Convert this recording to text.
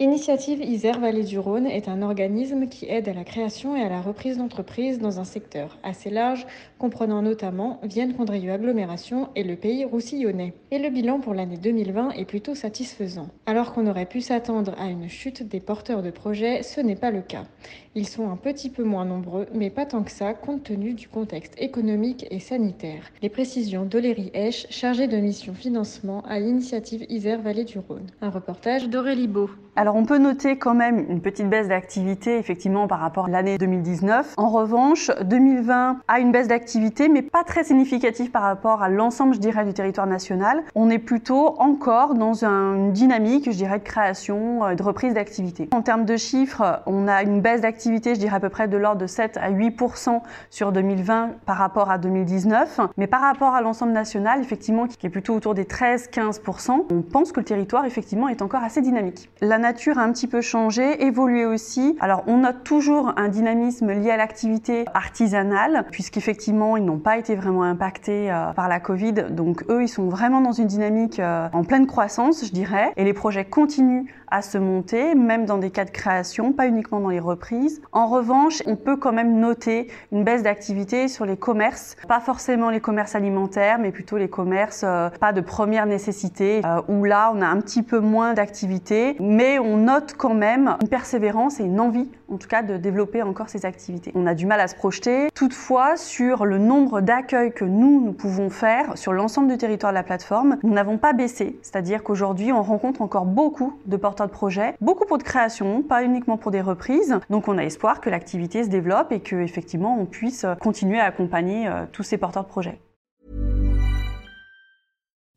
Initiative Isère Vallée du Rhône est un organisme qui aide à la création et à la reprise d'entreprises dans un secteur assez large, comprenant notamment Vienne-Condrieu Agglomération et le pays roussillonnais. Et le bilan pour l'année 2020 est plutôt satisfaisant. Alors qu'on aurait pu s'attendre à une chute des porteurs de projets, ce n'est pas le cas. Ils sont un petit peu moins nombreux, mais pas tant que ça, compte tenu du contexte économique et sanitaire. Les précisions d'Oléry Esch, chargée de mission financement à l'initiative Isère Vallée du Rhône. Un reportage d'Aurélie Beau. On peut noter quand même une petite baisse d'activité effectivement par rapport à l'année 2019. En revanche, 2020 a une baisse d'activité mais pas très significative par rapport à l'ensemble je dirais du territoire national. On est plutôt encore dans une dynamique je dirais de création, euh, de reprise d'activité. En termes de chiffres, on a une baisse d'activité je dirais à peu près de l'ordre de 7 à 8% sur 2020 par rapport à 2019. Mais par rapport à l'ensemble national effectivement qui est plutôt autour des 13-15%, on pense que le territoire effectivement est encore assez dynamique. A un petit peu changé, évolué aussi. Alors on note toujours un dynamisme lié à l'activité artisanale, puisqu'effectivement ils n'ont pas été vraiment impactés euh, par la Covid. Donc eux, ils sont vraiment dans une dynamique euh, en pleine croissance, je dirais. Et les projets continuent à se monter, même dans des cas de création, pas uniquement dans les reprises. En revanche, on peut quand même noter une baisse d'activité sur les commerces, pas forcément les commerces alimentaires, mais plutôt les commerces euh, pas de première nécessité, euh, où là on a un petit peu moins d'activité, mais on note quand même une persévérance et une envie, en tout cas, de développer encore ces activités. On a du mal à se projeter. Toutefois, sur le nombre d'accueils que nous, nous pouvons faire sur l'ensemble du territoire de la plateforme, nous n'avons pas baissé. C'est-à-dire qu'aujourd'hui, on rencontre encore beaucoup de porteurs de projets, beaucoup pour de création, pas uniquement pour des reprises. Donc, on a espoir que l'activité se développe et que, effectivement, on puisse continuer à accompagner euh, tous ces porteurs de projets.